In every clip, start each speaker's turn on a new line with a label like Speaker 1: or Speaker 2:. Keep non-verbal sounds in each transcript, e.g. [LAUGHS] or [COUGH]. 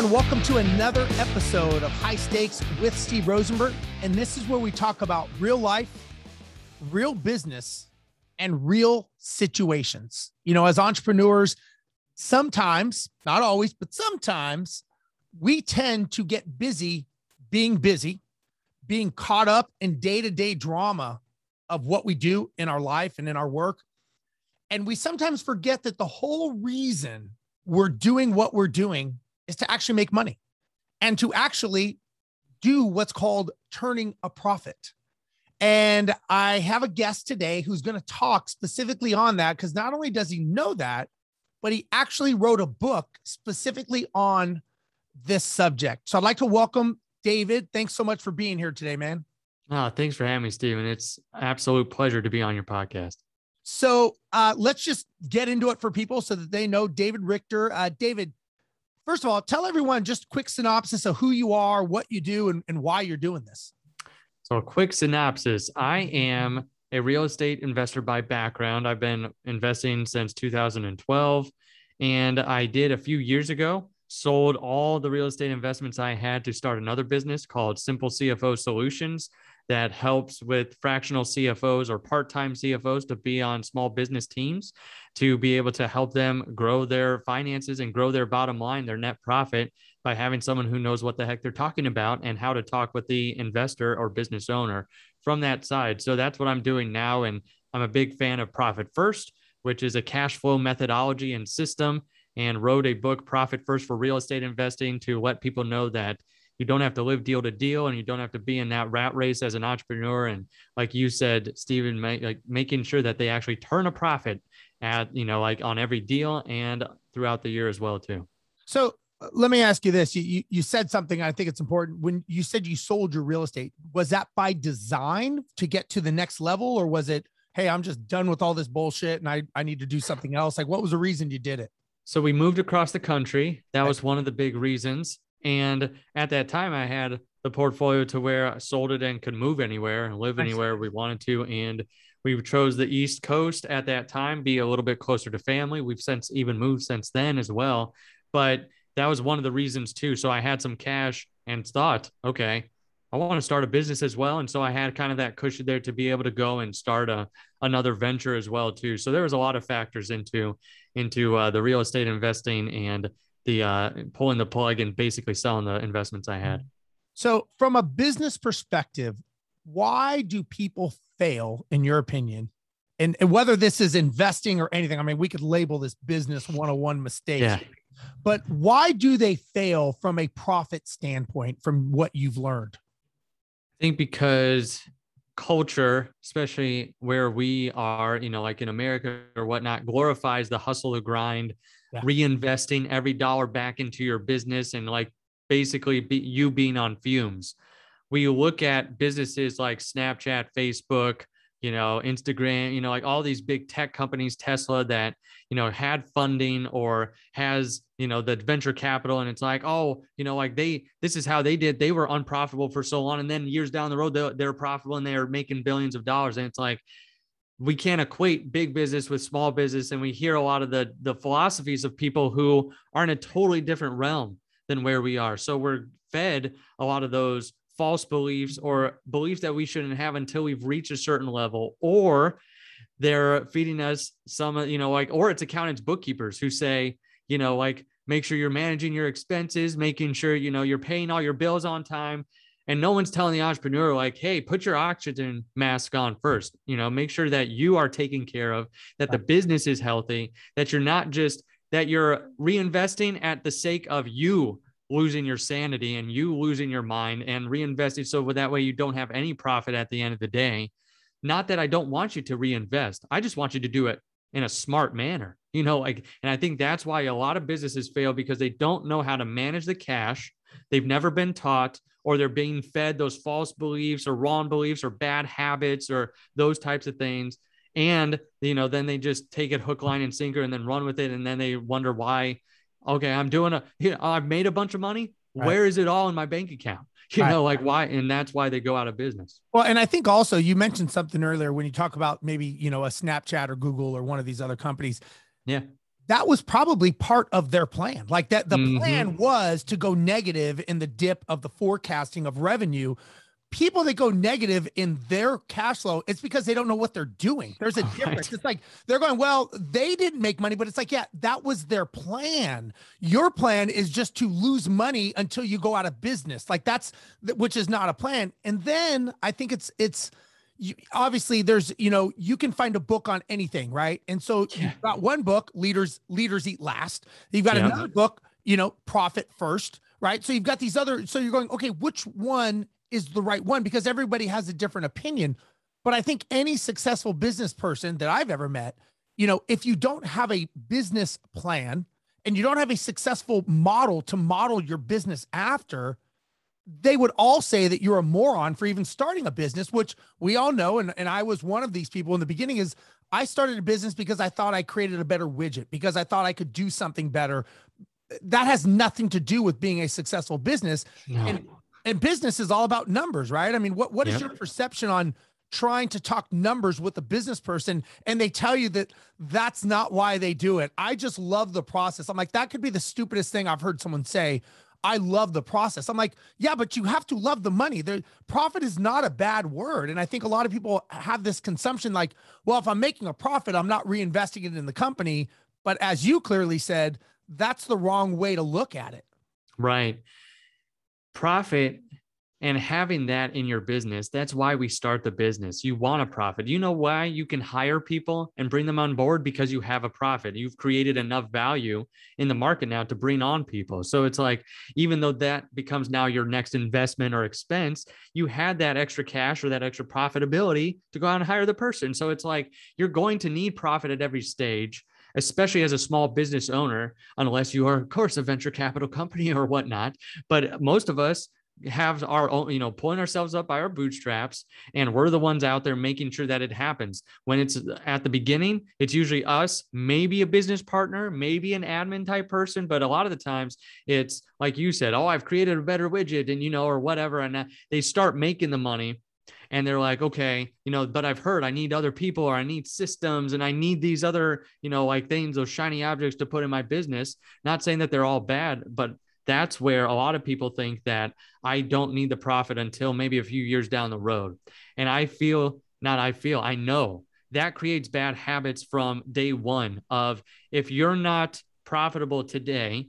Speaker 1: everyone. Welcome to another episode of High Stakes with Steve Rozenberg. And this is where we talk about real life, real business, and real situations. You know, as entrepreneurs, sometimes, not always, but sometimes we tend to get busy being busy, being caught up in day to day drama of what we do in our life and in our work. And we sometimes forget that the whole reason we're doing what we're doing is to actually make money and to actually do what's called turning a profit. And I have a guest today who's going to talk specifically on that because not only does he know that, but he actually wrote a book specifically on this subject. So I'd like to welcome David. Thanks so much for being here today, man.
Speaker 2: Oh, thanks for having me, Steven. It's absolute pleasure to be on your podcast.
Speaker 1: So uh, let's just get into it for people so that they know David Richter. Uh, David, first of all, tell everyone just quick synopsis of who you are, what you do, and, and why you're doing this.
Speaker 2: So, a quick synopsis I am a real estate investor by background. I've been investing since 2012. And I did a few years ago, sold all the real estate investments I had to start another business called Simple CFO Solutions that helps with fractional CFOs or part time CFOs to be on small business teams to be able to help them grow their finances and grow their bottom line, their net profit by having someone who knows what the heck they're talking about and how to talk with the investor or business owner from that side. So that's what I'm doing now. And I'm a big fan of Profit First, which is a cash flow methodology and system, and wrote a book, Profit First for Real Estate Investing, to let people know that you don't have to live deal to deal and you don't have to be in that rat race as an entrepreneur and like you said stephen like making sure that they actually turn a profit at you know like on every deal and throughout the year as well too.
Speaker 1: So uh, let me ask you this. You, you, you said something i think it's important. When you said you sold your real estate was that by design to get to the next level or was it hey i'm just done with all this bullshit and i, I need to do something else like what was the reason you did it?
Speaker 2: So we moved across the country. That was one of the big reasons. And at that time, I had the portfolio to where I sold it and could move anywhere and live anywhere we wanted to. And we chose the East Coast at that time, be a little bit closer to family. We've since even moved since then as well. But that was one of the reasons too. So I had some cash and thought, okay, I want to start a business as well. And so I had kind of that cushion there to be able to go and start a another venture as well too. So there was a lot of factors into into uh, the real estate investing and the uh, pulling the plug and basically selling the investments I had.
Speaker 1: So, from a business perspective, why do people fail, in your opinion? And, and whether this is investing or anything, I mean, we could label this business 101 mistakes. Yeah. But why do they fail from a profit standpoint from what you've learned?
Speaker 2: I think because culture, especially where we are, you know, like in America or whatnot, glorifies the hustle, the grind, yeah. reinvesting every dollar back into your business and like basically be, you being on fumes. We look at businesses like Snapchat, Facebook, you know, Instagram, you know, like all these big tech companies, Tesla, that, you know, had funding or has, you know, the venture capital. And it's like, oh, you know, like they, this is how they did. They were unprofitable for so long. And then years down the road, they're, they're profitable and they're making billions of dollars. And it's like, we can't equate big business with small business and we hear a lot of the the philosophies of people who are in a totally different realm than where we are so we're fed a lot of those false beliefs or beliefs that we shouldn't have until we've reached a certain level or they're feeding us some you know like or it's accountants bookkeepers who say you know like make sure you're managing your expenses making sure you know you're paying all your bills on time. And no one's telling the entrepreneur like hey put your oxygen mask on first. You know make sure that you are taken care of that the business is healthy that you're not just that you're reinvesting at the sake of you losing your sanity and you losing your mind and reinvesting so that way you don't have any profit at the end of the day. Not that i don't want you to reinvest. I just want you to do it in a smart manner you know like and i think that's why a lot of businesses fail because they don't know how to manage the cash. They've never been taught or they're being fed those false beliefs or wrong beliefs or bad habits or those types of things. And you know then they just take it hook line and sinker and then run with it. And then they wonder why okay i'm doing a you know, i've made a bunch of money right. where is it all in my bank account [LAUGHS] you know like why and that's why they go out of business
Speaker 1: well and i think also you mentioned something earlier when you talk about maybe you know a snapchat or google or one of these other companies
Speaker 2: yeah
Speaker 1: that was probably part of their plan. Like that, the mm-hmm. plan was to go negative in the dip of the forecasting of revenue. People that go negative in their cash flow, it's because they don't know what they're doing. There's a difference. Right. It's like they're going, well, they didn't make money, but it's like, yeah, that was their plan. Your plan is just to lose money until you go out of business. Like that's which is not a plan. And then I think it's it's you, obviously there's you know you can find a book on anything right and so yeah. you've got one book leaders leaders eat last you've got yeah. another book you know profit first right so you've got these other so you're going okay which one is the right one because everybody has a different opinion but i think any successful business person that i've ever met you know if you don't have a business plan and you don't have a successful model to model your business after they would all say that you're a moron for even starting a business, which we all know. And, and I was one of these people in the beginning is I started a business because I thought I created a better widget, because I thought I could do something better. That has nothing to do with being a successful business. No. And, and business is all about numbers, right? I mean, what, what yep. is your perception on trying to talk numbers with a business person and they tell you that that's not why they do it? I just love the process. I'm like, that could be the stupidest thing I've heard someone say I love the process. I'm like, yeah, but you have to love the money. The profit is not a bad word. And I think a lot of people have this consumption like, well, if I'm making a profit, I'm not reinvesting it in the company. But as you clearly said, that's the wrong way to look at it.
Speaker 2: Right. Profit and having that in your business that's why we start the business. You want a profit. You know why you can hire people and bring them on board? Because you have a profit. You've created enough value in the market now to bring on people. So it's like even though that becomes now your next investment or expense you had that extra cash or that extra profitability to go out and hire the person. So it's like you're going to need profit at every stage especially as a small business owner, unless you are, of course, a venture capital [LAUGHS] company or whatnot. But most of us have our own, you know, pulling ourselves up by our bootstraps, and we're the ones out there making sure that it happens. When it's at the beginning, it's usually us, maybe a business partner, maybe an admin type person, but a lot of the times it's like you said, oh, I've created a better widget, and you know, or whatever, and uh, they start making the money. And they're like, okay, you know, but I've heard I need other people or I need systems and I need these other, you know, like things, those shiny objects to put in my business. Not saying that they're all bad, but that's where a lot of people think that I don't need the profit until maybe a few years down the road. And I feel, not I feel, I know that creates bad habits from day one of if you're not profitable today,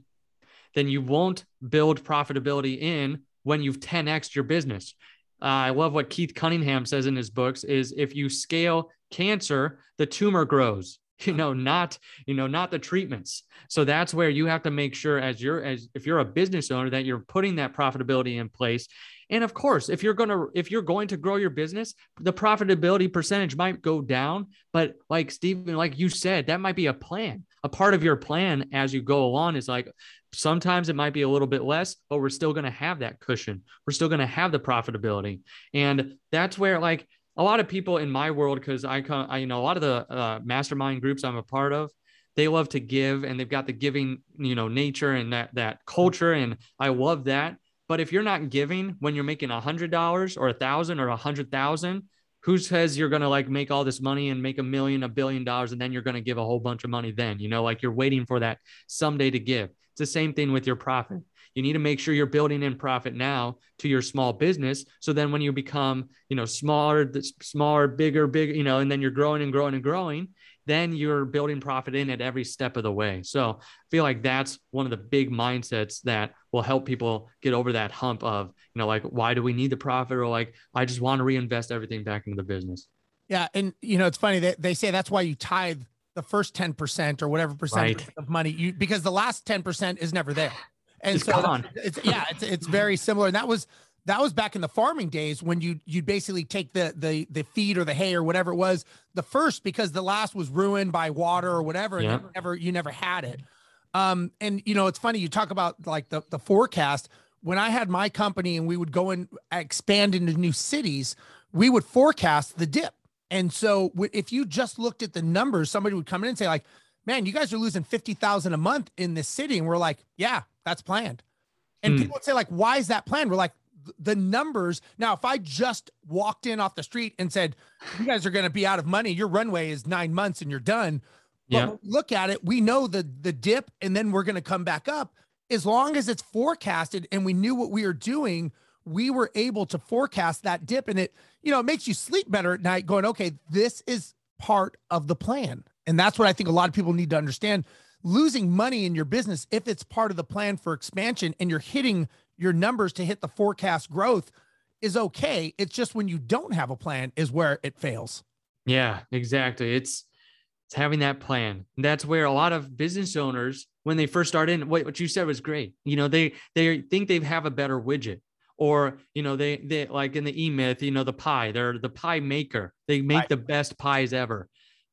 Speaker 2: then you won't build profitability in when you've 10x your business. I love what Keith Cunningham says in his books is if you scale cancer, the tumor grows. [LAUGHS] you know not you know not the treatments so that's where you have to make sure as you're as if you're a business owner that you're putting that profitability in place and of course if you're going to if you're going to grow your business the profitability percentage might go down. But like Stephen like you said that might be a plan. A part of your plan as you go along is like sometimes it might be a little bit less but we're still going to have that cushion. We're still going to have the profitability. And that's where like a lot of people in my world, because I, come, I, you know, a lot of the uh, mastermind groups I'm a part of, they love to give and they've got the giving, you know, nature and that that culture, and I love that. But if you're not giving when you're making a hundred dollars or a thousand or a hundred thousand, who says you're gonna like make all this money and make a million, a billion dollars, and then you're gonna give a whole bunch of money? Then you know, like you're waiting for that someday to give. It's the same thing with your profit. You need to make sure you're building in profit now to your small business. So then when you become, you know, smaller, smaller, bigger, bigger, you know, and then you're growing and growing and growing, then you're building profit in at every step of the way. So I feel like that's one of the big mindsets that will help people get over that hump of, you know, like, why do we need the profit? Or like, I just want to reinvest everything back into the business.
Speaker 1: Yeah. And, you know, it's funny that they say that's why you tithe the first 10% or whatever percent right. of money you because the last 10% is never there. [SIGHS] And it's so it's yeah, it's it's very similar. And that was that was back in the farming days when you you'd basically take the the the feed or the hay or whatever it was the first because the last was ruined by water or whatever and you never you never had it. Um and you know it's funny you talk about like the the forecast when I had my company and we would go and expand into new cities, we would forecast the dip. And so if you just looked at the numbers, somebody would come in and say like, "Man, you guys are losing 50,000 a month in this city." And we're like, "Yeah, that's planned. And mm. people would say, like, why is that planned? We're like, the numbers. Now, if I just walked in off the street and said, you guys are going to be out of money, your runway is nine months and you're done. But
Speaker 2: Yeah.
Speaker 1: look at it, we know the the dip and then we're going to come back up. As long as it's forecasted and we knew what we were doing, we were able to forecast that dip and it, you know, it makes you sleep better at night going, okay, this is part of the plan. And that's what I think a lot of people need to understand. Losing money in your business, if it's part of the plan for expansion and you're hitting your numbers to hit the forecast growth, is okay. It's just when you don't have a plan is where it fails.
Speaker 2: Yeah, exactly. It's it's having that plan. That's where a lot of business owners, when they first start in, what, what you said was great. You know, they they think they have a better widget. Or, you know, they they like in the e-myth, you know, the pie, they're the pie maker. They make
Speaker 1: Right.
Speaker 2: the best pies ever.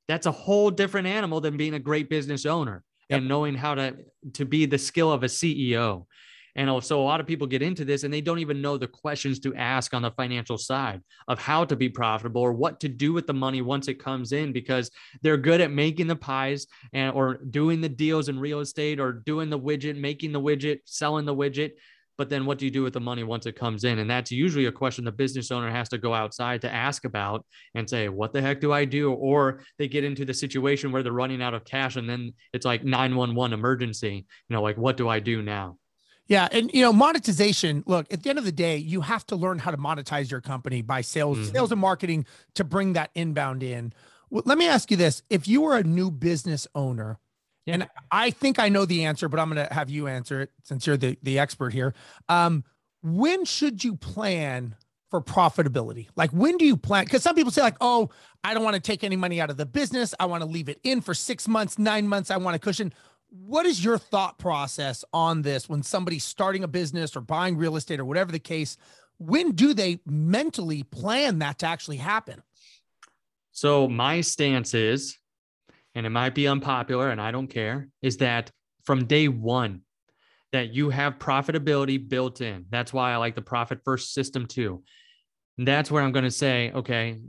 Speaker 2: That's a whole different animal than being a great business owner
Speaker 1: Yep.
Speaker 2: and knowing how to to be the skill of a CEO. And also, a lot of people get into this and they don't even know the questions to ask on the financial side of how to be profitable or what to do with the money once it comes in because they're good at making the pies and or doing the deals in real estate or doing the widget, making the widget, selling the widget. But then what do you do with the money once it comes in? And that's usually a question the business owner has to go outside to ask about and say, what the heck do I do? Or they get into the situation where they're running out of cash and then it's like 911 emergency, you know, like, what do I do now?
Speaker 1: Yeah, and you know, monetization. Look, at the end of the day, you have to learn how to monetize your company by sales,
Speaker 2: Mhm.
Speaker 1: sales and marketing to bring that inbound in. Well, let me ask you this: If you were a new business owner,
Speaker 2: Yeah.
Speaker 1: and I think I know the answer, but I'm going to have you answer it since you're the the expert here. Um, when should you plan for profitability? Like, when do you plan? Because some people say, like, oh, I don't want to take any money out of the business. I want to leave it in for six months, nine months. I want a cushion. What is your thought process on this when somebody's starting a business or buying real estate or whatever the case? When do they mentally plan that to actually happen?
Speaker 2: So my stance is, and it might be unpopular and I don't care, is that from day one, that you have profitability built in. That's why I like the profit first system too. And that's where I'm going to say, okay,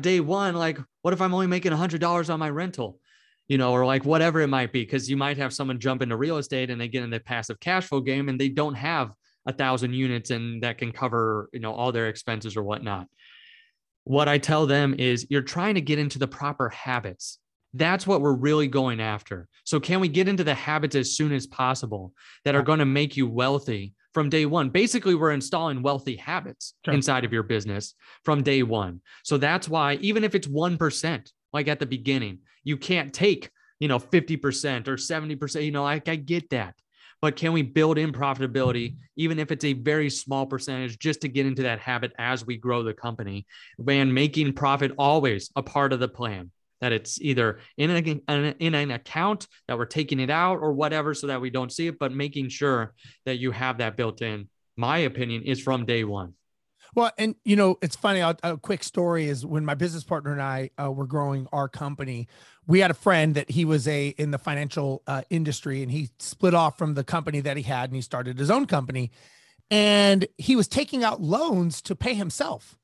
Speaker 2: day one, like, what if I'm only making $100 on my rental? You know, or like whatever it might be, because you might have someone jump into real estate and they get in the passive cash flow game and they don't have a thousand units and that can cover, you know, all their expenses or whatnot what I tell them is you're trying to get into the proper habits. That's what we're really going after. So, can we get into the habits as soon as possible that are going to make you wealthy from day one? Basically, we're installing wealthy habits
Speaker 1: Sure.
Speaker 2: inside of your business from day one. So, that's why, even if it's 1%, like at the beginning, you can't take, you know, 50% or 70%, you know, like I get that. But can we build in profitability, even if it's a very small percentage, just to get into that habit as we grow the company? and making profit always a part of the plan that it's either in an, in an account that we're taking it out or whatever so that we don't see it but making sure that you have that built in my opinion is from day one
Speaker 1: Well, and you know, it's funny. A, a quick story is when my business partner and I uh, were growing our company, we had a friend that he was a in the financial uh, industry, and he split off from the company that he had, and he started his own company, and he was taking out loans to pay himself.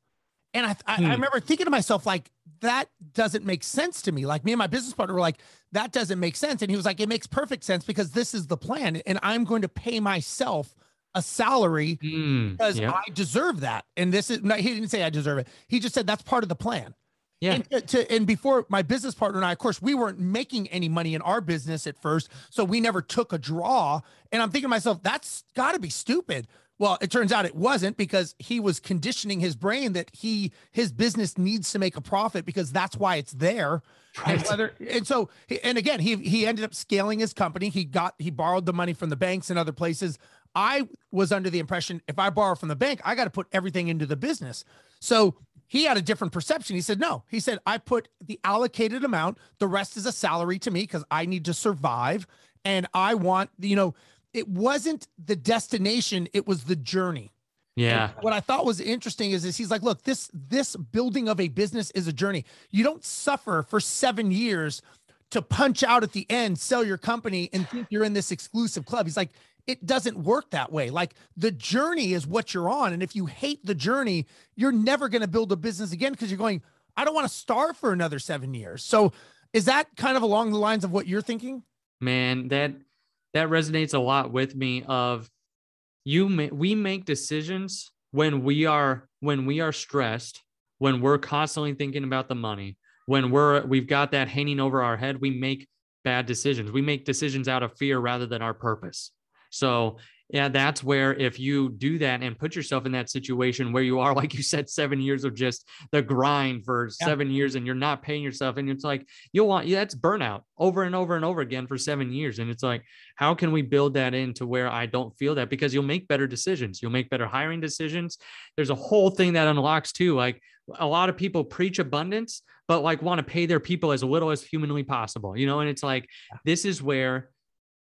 Speaker 1: And I, I,
Speaker 2: Hmm.
Speaker 1: I remember thinking to myself, like, that doesn't make sense to me. Like, me and my business partner were like, that doesn't make sense. And he was like, it makes perfect sense because this is the plan. And I'm going to pay myself a salary
Speaker 2: Mm,
Speaker 1: because
Speaker 2: yeah,
Speaker 1: I deserve that. And this is no, he didn't say I deserve it. He just said that's part of the plan.
Speaker 2: yeah.
Speaker 1: And, to, and before my business partner and I, of course, we weren't making any money in our business at first, so we never took a draw. And I'm thinking to myself, that's got to be stupid. Well, it turns out it wasn't because he was conditioning his brain that he his business needs to make a profit because that's why it's there. And whether and so and again he he ended up scaling his company. He got he borrowed the money from the banks and other places. I was under the impression if I borrow from the bank, I got to put everything into the business. So he had a different perception. He said, no, he said, I put the allocated amount, the rest is a salary to me because I need to survive. And I want, you know, it wasn't the destination, it was the journey.
Speaker 2: yeah
Speaker 1: And what I thought was interesting is, is he's like, look, this this building of a business is a journey. You don't suffer for seven years to punch out at the end, sell your company, and think you're in this exclusive club. He's like, it doesn't work that way. Like the journey is what you're on. And if you hate the journey, you're never going to build a business again because you're going, I don't want to starve for another seven years. So is that kind of along the lines of what you're thinking?
Speaker 2: man that that resonates a lot with me of you ma- we make decisions when we are when we are stressed when we're constantly thinking about the money when we're we've got that hanging over our head we make bad decisions. We make decisions out of fear rather than our purpose. So yeah, that's where if you do that and put yourself in that situation where you are, [LAUGHS] like you said, seven years of just the grind for yeah. seven years and you're not paying yourself. And it's like, you'll want, yeah, that's burnout over and over and over again for seven years. And it's like, how can we build that into where I don't feel that? Because you'll make better decisions. You'll make better hiring decisions. There's a whole thing that unlocks too. Like a lot of people preach abundance, but like want to pay their people as little as humanly possible, you know? And it's like, this is where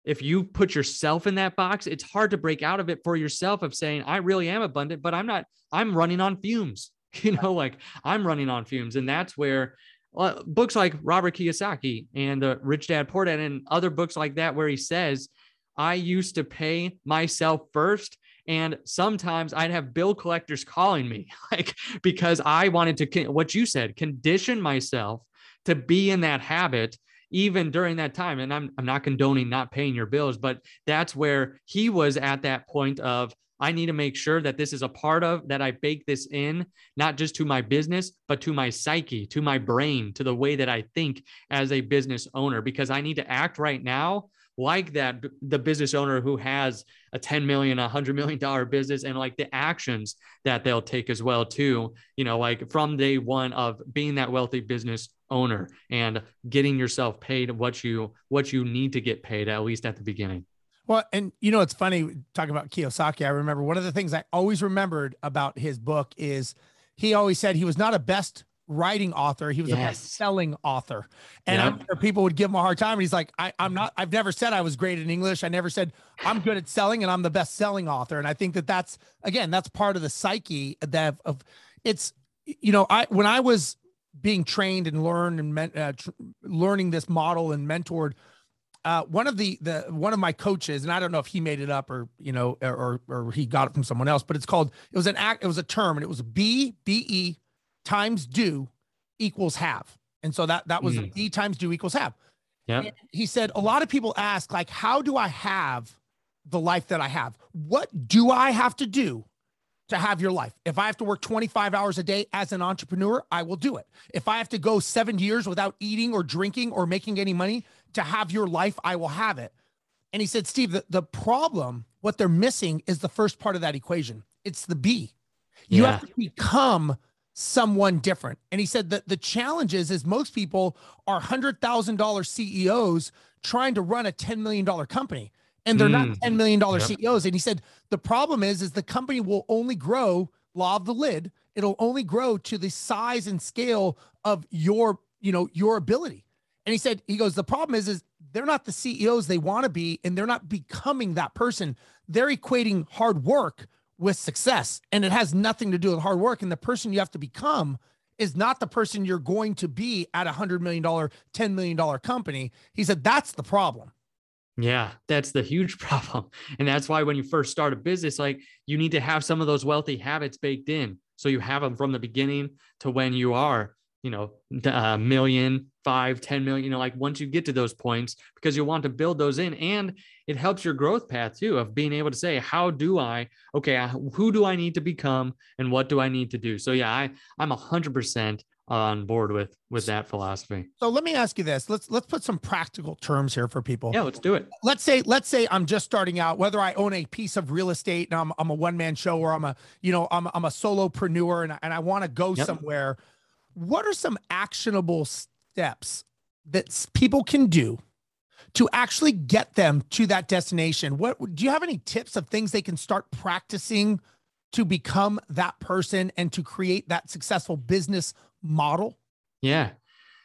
Speaker 2: if you put yourself in that box, it's hard to break out of it for yourself of saying, I really am abundant, but I'm not, I'm running on fumes, [LAUGHS] you know, like I'm running on fumes. And that's where uh, books like Robert Kiyosaki and the Rich Dad Poor Dad and other books like that, where he says, I used to pay myself first. And sometimes I'd have bill collectors calling me, [LAUGHS] like, because I wanted to, what you said, condition myself to be in that habit even during that time. And I'm, I'm not condoning not paying your bills, but that's where he was at that point of, I need to make sure that this is a part of that I bake this in, not just to my business, but to my psyche, to my brain, to the way that I think as a business owner, because I need to act right now like that the business owner who has a 10 million a 100 million dollar business and like the actions that they'll take as well too you know like from day one of being that wealthy business owner and getting yourself paid what you what you need to get paid at least at the beginning
Speaker 1: well, and you know, it's funny talking about Kiyosaki. I remember one of the things I always remembered about his book is he always said he was not a best writing author. He was yes. a best-selling author. And I'm sure people would give him a hard time. And he's like, I, I'm not, I've never said I was great in English. I never said I'm good at selling and I'm the best-selling author. And I think that that's, again, that's part of the psyche that of it's, you know, I, when I was being trained and learned and uh, tr- learning this model and mentored, uh, one of the the one of my coaches, and I don't know if he made it up or you know or or he got it from someone else, but it's called it was an act it was a term and it was B B E times do equals have. And so that that was mm. D times do equals have.
Speaker 2: Yeah.
Speaker 1: He said a lot of people ask like how do I have the life that I have? What do I have to do to have your life? If I have to work 25 hours a day as an entrepreneur, I will do it. If I have to go 7 years without eating or drinking or making any money to have your life, I will have it. And he said, "Steve, the, the problem what they're missing is the first part of that equation. It's the B. You yeah. have to become someone different. And he said that the challenge is, is most people are hundred thousand dollar CEOs trying to run a $10 million company and they're mm. not $10 million yep. CEOs. And he said, the problem is, is the company will only grow law of the lid. It'll only grow to the size and scale of your, you know, your ability. And he said, he goes, the problem is, is they're not the CEOs they want to be, and they're not becoming that person. They're equating hard work with success and it has nothing to do with hard work and the person you have to become is not the person you're going to be at a hundred million dollar, $10 million company. He said, that's the problem.
Speaker 2: Yeah, that's the huge [LAUGHS] problem. And that's why when you first start a business, like you need to have some of those wealthy habits baked in. So you have them from the beginning to when you are you know, a uh, million, five, 10 million, you know, like once you get to those points, because you want to build those in and it helps your growth path too of being able to say, how do I, okay, who do I need to become and what do I need to do? So yeah, I, I'm a hundred percent on board with, with that philosophy.
Speaker 1: So let me ask you this. Let's, let's put some practical terms here for people.
Speaker 2: Yeah, let's do it.
Speaker 1: Let's say, let's say I'm just starting out, whether I own a piece of real estate and I'm, I'm a one man show or I'm a, you know, I'm, I'm a solopreneur and, and I want to go yep. somewhere what are some actionable steps that people can do to actually get them to that destination? What do you have any tips of things they can start practicing to become that person and to create that successful business model?
Speaker 2: Yeah.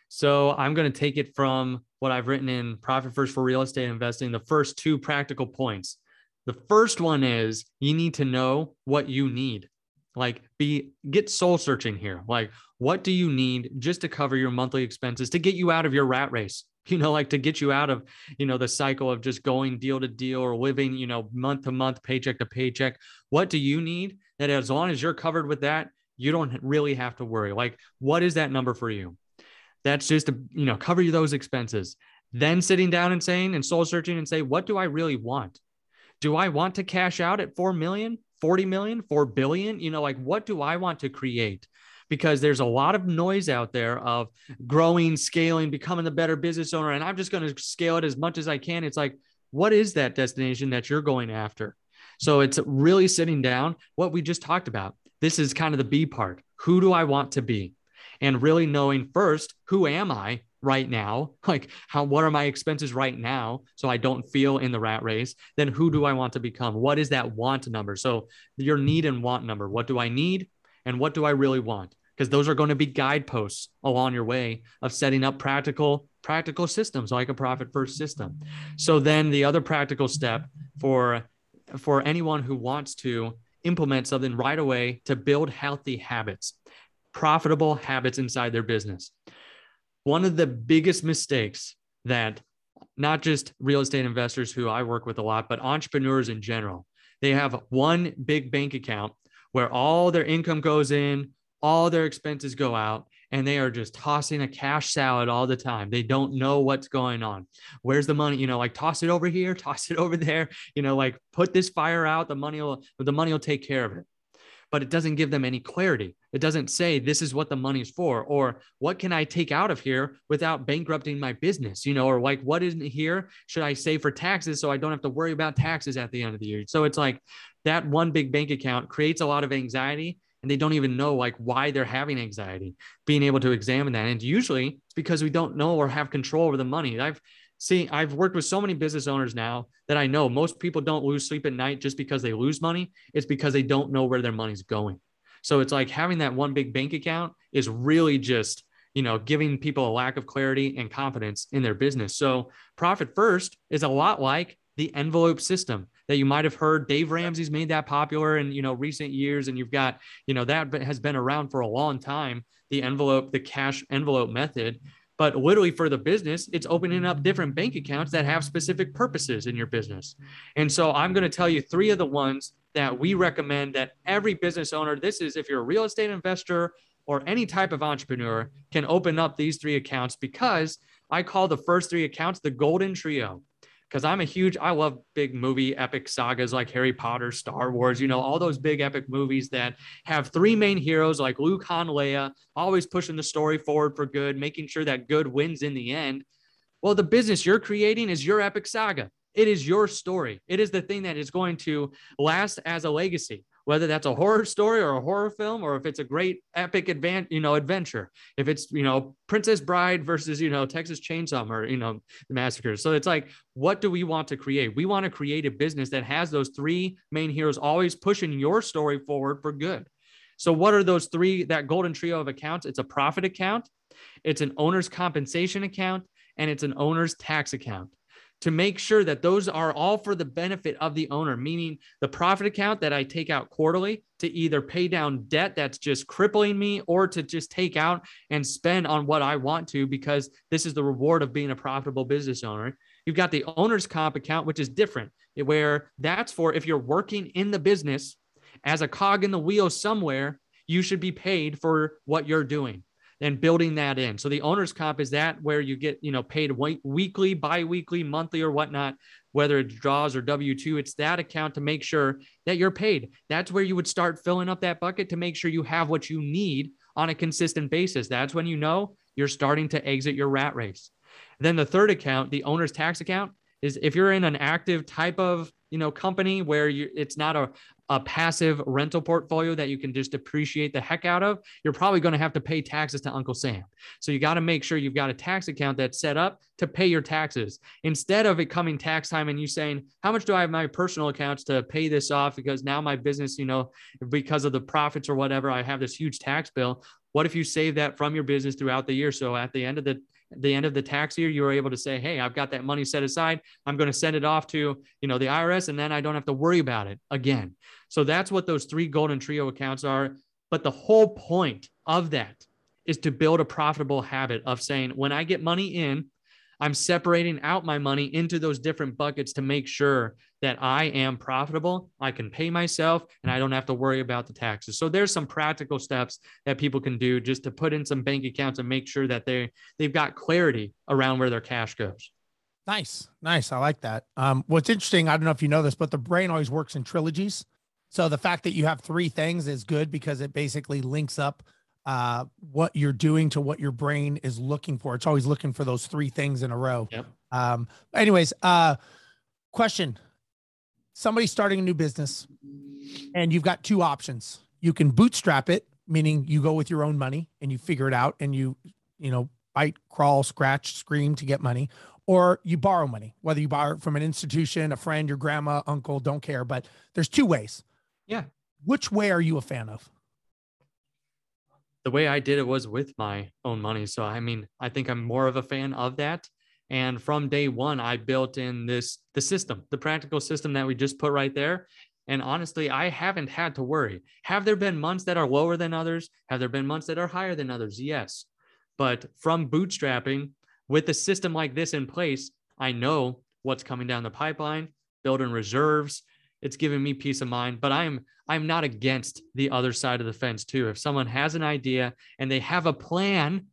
Speaker 2: So I'm going to take it from what I've written in Profit First for Real Estate Investing, the first two practical points. The first one is you need to know what you need like be get soul searching here like what do you need just to cover your monthly expenses to get you out of your rat race [LAUGHS] you know like to get you out of you know the cycle of just going deal to deal or living you know month to month paycheck to paycheck what do you need that as long as you're covered with that you don't really have to worry like what is that number for you that's just to you know cover those expenses then sitting down and saying and soul searching and say what do i really want do i want to cash out at 4 million 40 million, 4 billion? You know, like what do I want to create? because there's a lot of noise out there of growing, scaling, becoming the better business owner. And I'm just going to scale it as much as I can. It's like, what is that destination that you're going after? So it's really sitting down what we just talked about. This is kind of the B part. Who do I want to be? And really knowing first, who am I right now? [LAUGHS] Like how what are my expenses right now so I don't feel in the rat race? Then who do I want to become? What is that want number? So your need and want number. What do I need and what do I really want? Because those are going to be guideposts along your way of setting up practical practical systems like a profit first system. So then the other practical step for for anyone who wants to implement something right away to build healthy habits, profitable habits inside their business. One of the biggest mistakes that not just real estate investors who I work with a lot, but entrepreneurs in general, they have one big bank account where all their income goes in, all their expenses go out, and they are just tossing a cash salad all the time. They don't know what's going on. Where's the money? You know, like toss it over here, [LAUGHS] toss it over there. You know, like put this fire out. The money will the money will take care of it. But it doesn't give them any clarity. It doesn't say this is what the money's for, or what can I take out of here without bankrupting my business, you know, or like what isn't here should I save for taxes so I don't have to worry about taxes at the end of the year. So it's like that one big bank account creates a lot of anxiety and they don't even know like why they're having anxiety being able to examine that. And usually it's because we don't know or have control over the money. I've seen i've worked with so many business owners now that i know most people don't lose sleep at night just because they lose money. It's because they don't know where their money's going. So it's like having that one big bank account is really just you know giving people a lack of clarity and confidence in their business. So profit first is a lot like the envelope system that you might have heard. Dave Ramsey's made that popular in you know recent years, and you've got you know that has been around for a long time. The envelope, the cash envelope method. But literally for the business, it's opening up different bank accounts that have specific purposes in your business. And so I'm going to tell you three of the ones that we recommend that every business owner, this is if you're a real estate investor or any type of entrepreneur, can open up these three accounts because I call the first three accounts the golden trio because I'm a huge, I love big movie epic sagas like Harry Potter, Star Wars, you know, all those big epic movies that have three main heroes like Luke, Han, Leia, always pushing the story forward for good, making sure that good wins in the end. Well, the business you're creating is your epic saga. It is your story. It is the thing that is going to last as a legacy whether that's a horror story or a horror film, or if it's a great epic advan- you know, adventure. If it's, you know, Princess Bride versus, you know, Texas Chainsaw or, you know, the massacre. So it's like, what do we want to create? We want to create a business that has those three main heroes always pushing your story forward for good. So what are those three, that golden trio of accounts? It's a profit account, it's an owner's compensation account, and it's an owner's tax account to make sure that those are all for the benefit of the owner, meaning the profit account that I take out quarterly to either pay down debt that's just crippling me or to just take out and spend on what I want to because this is the reward of being a profitable business owner. You've got the owner's comp account, which is different, where that's for if you're working in the business as a cog in the wheel somewhere, you should be paid for what you're doing and building that in. So the owner's comp is that where you get, you know, paid weekly, bi-weekly, monthly or whatnot, whether it's draws or W2, it's that account to make sure that you're paid. That's where you would start filling up that bucket to make sure you have what you need on a consistent basis. That's when you know you're starting to exit your rat race. Then the third account, the owner's tax account, is if you're in an active type of you know company where you it's not a, a passive rental portfolio that you can just appreciate the heck out of, you're probably going to have to pay taxes to Uncle Sam. So you got to make sure you've got a tax account that's set up to pay your taxes instead of it coming tax time and you saying, How much do I have my personal accounts to pay this off? Because now my business, you know, because of the profits or whatever, I have this huge tax bill. What if you save that from your business throughout the year? So at the end of the the end of the tax year, you were able to say, Hey, I've got that money set aside. I'm going to send it off to, you know, the IRS, and then I don't have to worry about it again. So that's what those three golden trio accounts are. But the whole point of that is to build a profitable habit of saying, when I get money in, I'm separating out my money into those different buckets to make sure that I am profitable, I can pay myself, and I don't have to worry about the taxes. So there's some practical steps that people can do just to put in some bank accounts and make sure that they they've got clarity around where their cash goes.
Speaker 1: Nice, nice. I like that. Um, what's interesting, I don't know if you know this, but the brain always works in trilogies. So the fact that you have three things is good because it basically links up uh, what you're doing to what your brain is looking for. It's always looking for those three things in a row.
Speaker 2: Yep.
Speaker 1: Um, anyways, uh, question: Somebody starting a new business, and you've got two options. You can bootstrap it, meaning you go with your own money and you figure it out, and you, you know, bite, crawl, scratch, scream to get money, or you borrow money. Whether you borrow it from an institution, a friend, your grandma, uncle, don't care. But there's two ways.
Speaker 2: Yeah.
Speaker 1: Which way are you a fan of?
Speaker 2: The way I did it was with my own money. So, I mean, I think I'm more of a fan of that. And from day one, I built in this the system, the practical system that we just put right there. And honestly, I haven't had to worry. Have there been months that are lower than others? Have there been months that are higher than others? Yes. But from bootstrapping with a system like this in place, I know what's coming down the pipeline, building reserves. It's giving me peace of mind. But I'm I'm not against the other side of the fence too. If someone has an idea and they have a plan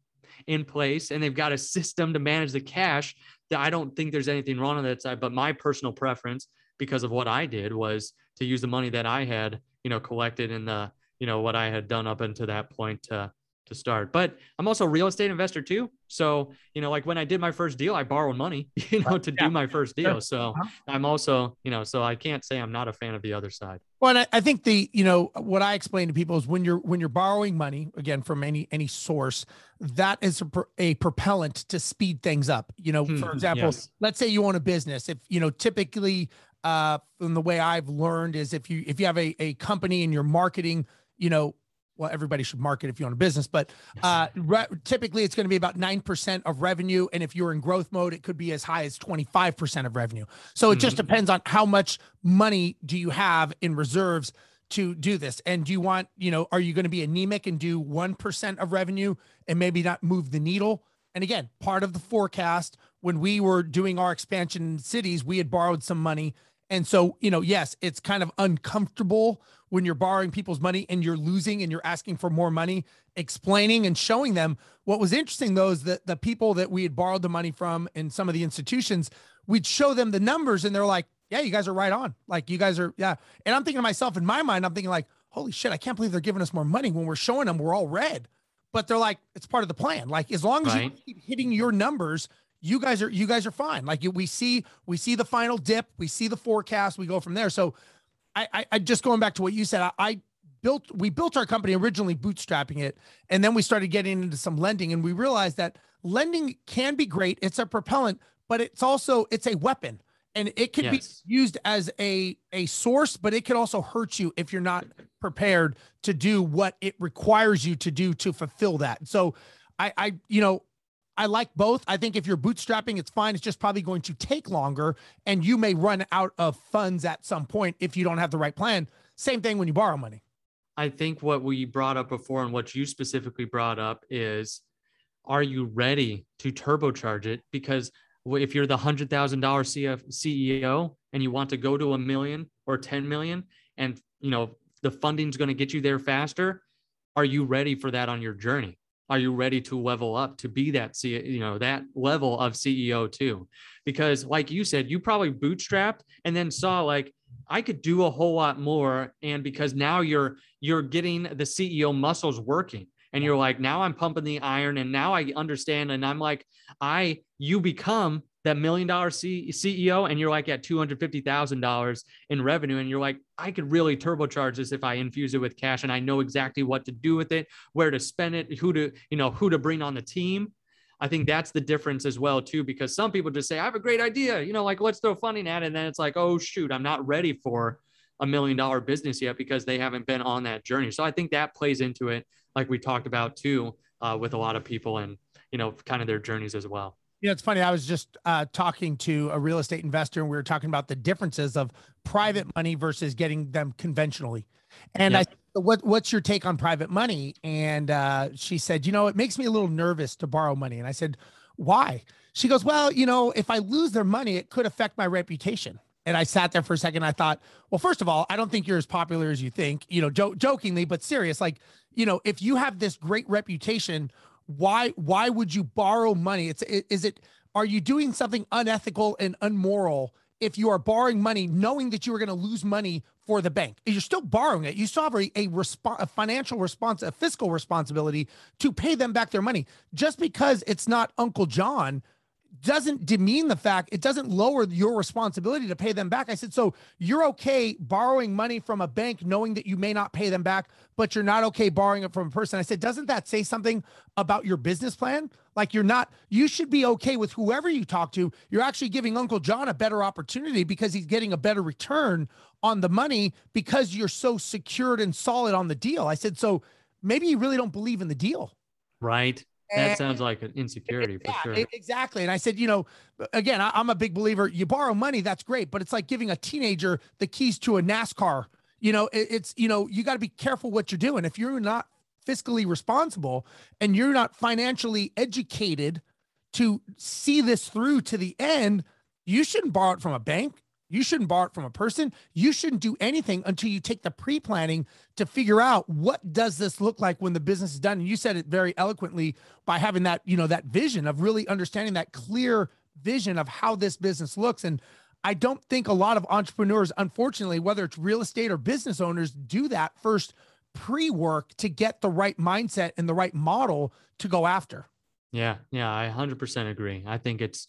Speaker 2: in place and they've got a system to manage the cash, that I don't think there's anything wrong on that side. But my personal preference, because of what I did, was to use the money that I had, you know, collected in the, you know, what I had done up until that point to to start. But I'm also a real estate investor too. So, you know, like when I did my first deal, I borrowed money, [LAUGHS] you know, to yeah. do my first deal. So uh-huh. I'm also, you know, so I can't say I'm not a fan of the other side.
Speaker 1: Well, I, I think the, you know, what I explain to people is when you're when you're borrowing money again from any any source, that is a, a propellant to speed things up. You know, for hmm, example, yes. let's say you own a business. If you know, typically, uh, from the way I've learned is if you if you have a a company and you're marketing, you know, well, everybody should market if you own a business, but uh, re- typically it's going to be about 9% of revenue. And if you're in growth mode, it could be as high as 25% of revenue. So it just mm-hmm. depends on how much money do you have in reserves to do this. And do you want, you know, are you going to be anemic and do 1% of revenue and maybe not move the needle? And again, part of the forecast when we were doing our expansion in cities, we had borrowed some money. And so, you know, yes, it's kind of uncomfortable when you're borrowing people's money and you're losing and you're asking for more money, explaining and showing them. What was interesting though is that the people that we had borrowed the money from in some of the institutions, we'd show them the numbers and they're like, yeah, you guys are right on. Like you guys are, yeah. And I'm thinking to myself in my mind, I'm thinking like, holy shit, I can't believe they're giving us more money when we're showing them we're all red. But they're like, it's part of the plan. Like as long as right. you keep hitting your numbers, you guys are you guys are fine. Like we see we see the final dip, we see the forecast, we go from there. So I, I, just going back to what you said, I, I built we built our company originally bootstrapping it and then we started getting into some lending and we realized that lending can be great it's a propellant but it's also it's a weapon and it can yes. be used as a a source but it can also hurt you if you're not prepared to do what it requires you to do to fulfill that so i i you know I like both. I think if you're bootstrapping, it's fine. It's just probably going to take longer and you may run out of funds at some point if you don't have the right plan. Same thing when you borrow money.
Speaker 2: I think what we brought up before and what you specifically brought up is are you ready to turbocharge it? Because if you're the $100,000 CEO and you want to go to a million or 10 million and you know the funding's going to get you there faster, are you ready for that on your journey? Are you ready to level up to be that C, you know that level of CEO too? Because like you said, you probably bootstrapped and then saw like I could do a whole lot more, and because now you're you're getting the CEO muscles working, and you're like now I'm pumping the iron, and now I understand, and I'm like I you become that million dollar C- CEO and you're like at $250,000 in revenue and you're like, I could really turbocharge this if I infuse it with cash and I know exactly what to do with it, where to spend it, who to, you know, who to bring on the team. I think that's the difference as well too, because some people just say, I have a great idea, you know, like let's throw funding at it. And then it's like, oh shoot, I'm not ready for a million dollar business yet because they haven't been on that journey. So I think that plays into it, like we talked about too, uh, with a lot of people and, you know, kind of their journeys as well.
Speaker 1: You know, it's funny. I was just uh, talking to a real estate investor, and we were talking about the differences of private money versus getting them conventionally. And yep. I, what what's your take on private money? And uh, she said, you know, it makes me a little nervous to borrow money. And I said, why? She goes, well, you know, if I lose their money, it could affect my reputation. And I sat there for a second. I thought, well, first of all, I don't think you're as popular as you think. You know, jo- jokingly, but serious. Like, you know, if you have this great reputation why why would you borrow money it's is it are you doing something unethical and unmoral if you are borrowing money knowing that you are going to lose money for the bank. You're still borrowing it. You still have a, a, a financial response, a fiscal responsibility to pay them back their money. Just because it's not Uncle John doesn't demean the fact it doesn't lower your responsibility to pay them back. I said, so you're okay borrowing money from a bank knowing that you may not pay them back, but you're not okay borrowing it from a person. I said, doesn't that say something about your business plan? Like you're not, you should be okay with whoever you talk to. You're actually giving Uncle John a better opportunity because he's getting a better return on the money because you're so secured and solid on the deal. I said, so maybe you really don't believe in the deal.
Speaker 2: Right. That sounds like an insecurity for yeah, sure.
Speaker 1: Exactly. And I said, you know, again, I, am a big believer. You borrow money, that's great, but it's like giving a teenager the keys to a NASCAR. You know, it, it's, you know, you got to be careful what you're doing. If you're not fiscally responsible and you're not financially educated to see this through to the end, you shouldn't borrow it from a bank. You shouldn't borrow it from a person. You shouldn't do anything until you take the pre-planning to figure out what does this look like when the business is done. And you said it very eloquently by having that, you know, that vision of really understanding that clear vision of how this business looks. And I don't think a lot of entrepreneurs, unfortunately, whether it's real estate or business owners, do that first pre-work to get the right mindset and the right model to go after.
Speaker 2: Yeah, yeah, I 100% agree. I think it's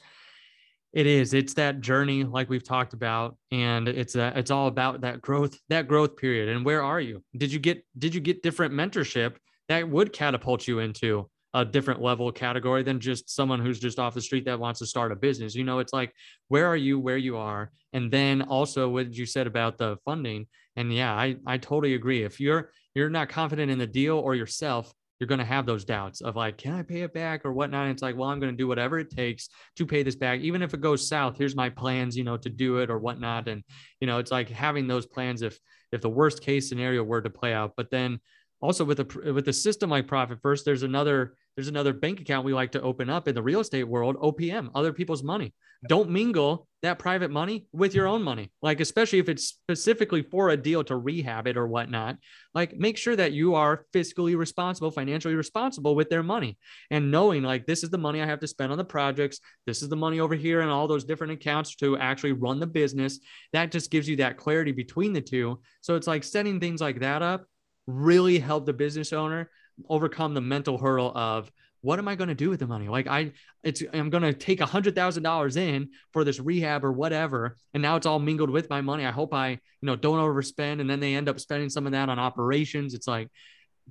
Speaker 2: it is. It's that journey, like we've talked about, and it's that it's all about that growth, that growth period. And where are you? Did you get did you get different mentorship that would catapult you into a different level category than just someone who's just off the street that wants to start a business? You know, it's like where are you, where you are, and then also what you said about the funding. And yeah, I I totally agree. If you're you're not confident in the deal or yourself, you're going to have those doubts of like, can I pay it back or whatnot? And it's like, well, I'm going to do whatever it takes to pay this back. Even if it goes south, here's my plans, you know, to do it or whatnot. And, you know, it's like having those plans if, if the worst case scenario were to play out, but then also with a, with a system like profit first, there's another, there's another bank account we like to open up in the real estate world, OPM, other people's money. Don't mingle that private money with your own money. Like, especially if it's specifically for a deal to rehab it or whatnot, like make sure that you are fiscally responsible, financially responsible with their money and knowing like this is the money I have to spend on the projects. This is the money over here and all those different accounts to actually run the business. That just gives you that clarity between the two. So it's like setting things like that up really help the business owner overcome the mental hurdle of what am I going to do with the money? Like I, it's I'm going to take a hundred thousand dollars in for this rehab or whatever, and now it's all mingled with my money. I hope I, you know, don't overspend, and then they end up spending some of that on operations. It's like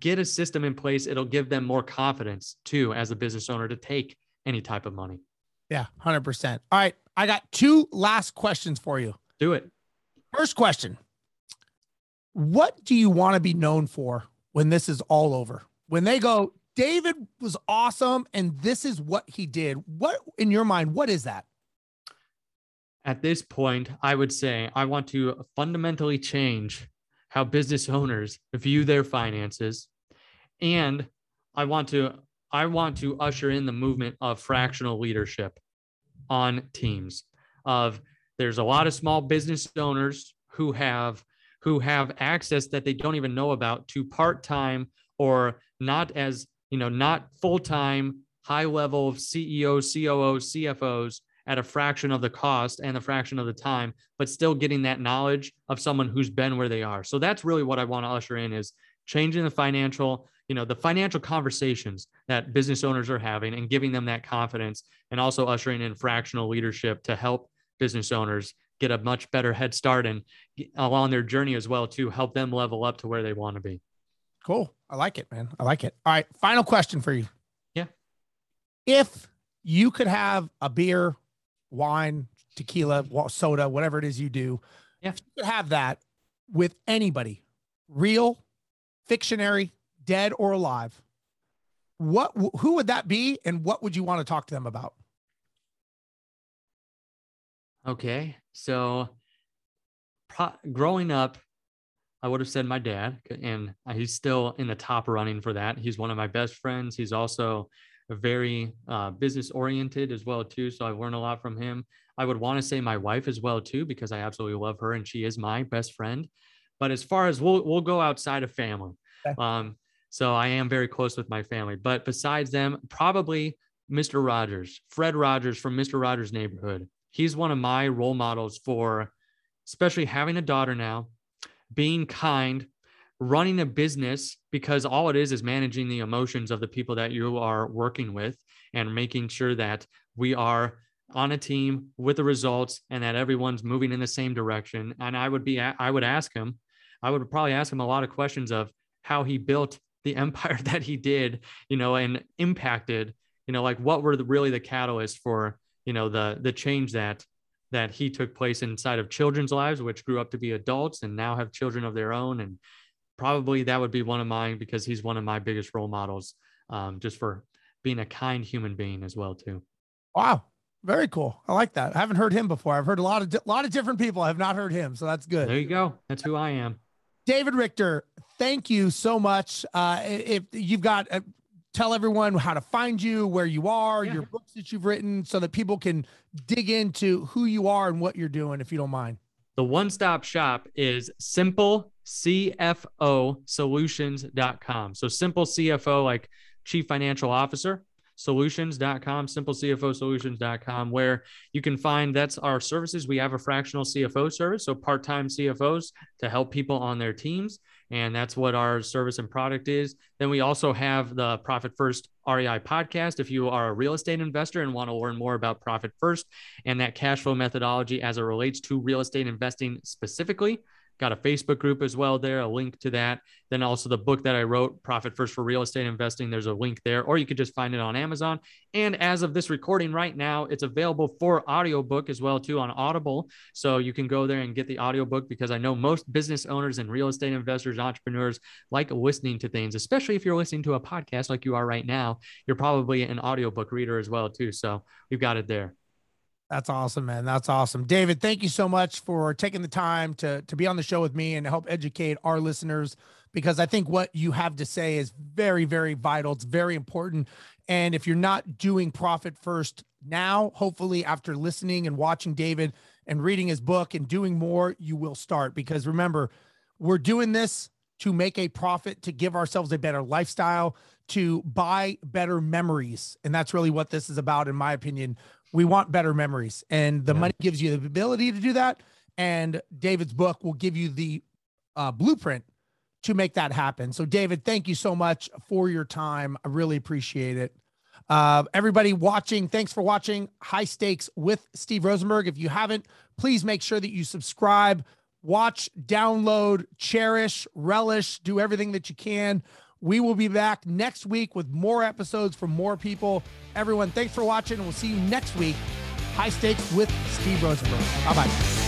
Speaker 2: get a system in place. It'll give them more confidence too, as a business owner, to take any type of money.
Speaker 1: Yeah, hundred percent. All right, I got two last questions for you.
Speaker 2: Do it.
Speaker 1: First question: What do you want to be known for when this is all over? When they go, David was awesome and this is what he did. What in your mind, what is that?
Speaker 2: At this point, I would say I want to fundamentally change how business owners view their finances and I want to I want to usher in the movement of fractional leadership on teams of there's a lot of small business owners who have who have access that they don't even know about to part-time or not as, you know, not full time, high level CEOs, COOs, CFOs at a fraction of the cost and a fraction of the time, but still getting that knowledge of someone who's been where they are. So that's really what I want to usher in is changing the financial, you know, the financial conversations that business owners are having and giving them that confidence and also ushering in fractional leadership to help business owners get a much better head start and along their journey as well to help them level up to where they want to be.
Speaker 1: Cool. I like it, man. I like it. All right. Final question for you.
Speaker 2: Yeah.
Speaker 1: If you could have a beer, wine, tequila, soda, whatever it is you do,
Speaker 2: yeah.
Speaker 1: if you could have that with anybody, real, fictionary, dead or alive, what who would that be and what would you want to talk to them about?
Speaker 2: Okay. So pro- growing up I would have said my dad, and he's still in the top running for that. He's one of my best friends. He's also very uh, business oriented as well too. So I've learned a lot from him. I would want to say my wife as well too because I absolutely love her and she is my best friend. But as far as we'll we'll go outside of family, um, so I am very close with my family. But besides them, probably Mr. Rogers, Fred Rogers from Mr. Rogers' Neighborhood. he's one of my role models for especially having a daughter now, being kind, running a business because all it is is managing the emotions of the people that you are working with and making sure that we are on a team with the results and that everyone's moving in the same direction. And i would be i would ask him i would probably ask him a lot of questions of how he built the [LAUGHS] empire that he did you know and impacted you know like what were the, really the catalyst for you know the the change that that he took place inside of children's lives which grew up to be adults and now have children of their own. And probably that would be one of mine because he's one of my biggest role models um, just for being a kind human being as well too.
Speaker 1: Wow. Very cool. I like that. I haven't heard him before. I've heard a lot of a lot of different people. I have not heard him so that's good.
Speaker 2: There you go. That's who i am.
Speaker 1: David richter thank you so much. Uh, if you've got uh, tell everyone how to find you where you are yeah. your books that you've written so that people can dig into who you are and what you're doing if you don't mind
Speaker 2: the one-stop shop is simplecfosolutions.com. So simple CFO, like chief financial officer, solutions.com, simplecfosolutions.com, where you can find that's our services. We have a fractional CFO service, so part time CFOs to help people on their teams and that's what our service and product is. Then we also have the Profit First REI podcast. If you are a real estate investor and want to learn more about Profit First and that cash flow methodology as it relates to real estate investing specifically, Got a Facebook group as well there, a link to that. Then also the book that I wrote, Profit First for Real Estate Investing. There's a link there, or you could just find it on Amazon. And as of this recording right now, it's available for audiobook as well too on Audible. So you can go there and get the audiobook because I know most business owners and real estate investors, entrepreneurs like listening to things, especially if you're listening to a podcast like you are right now. You're probably an audiobook reader as well too. So we've got it there.
Speaker 1: That's awesome, man. That's awesome. David, thank you so much for taking the time to to be on the show with me and help educate our listeners because I think what you have to say is very very vital. It's very important. And if you're not doing profit first now, hopefully after listening and watching David and reading his book and doing more, you will start because remember, we're doing this to make a profit, to give ourselves a better lifestyle, to buy better memories. And that's really what this is about, in my opinion we want better memories. And the yeah. money gives you the ability to do that. And david's book will give you the uh, blueprint to make that happen. So david thank you so much for your time. I really appreciate it. Uh, everybody watching thanks for watching high stakes with Steve Rozenberg. If you haven't please make sure that you subscribe watch download cherish relish do everything that you can we will be back next week with more episodes from more people. Everyone, thanks for watching. We'll see you next week. High stakes with Steve Rozenberg. Bye bye.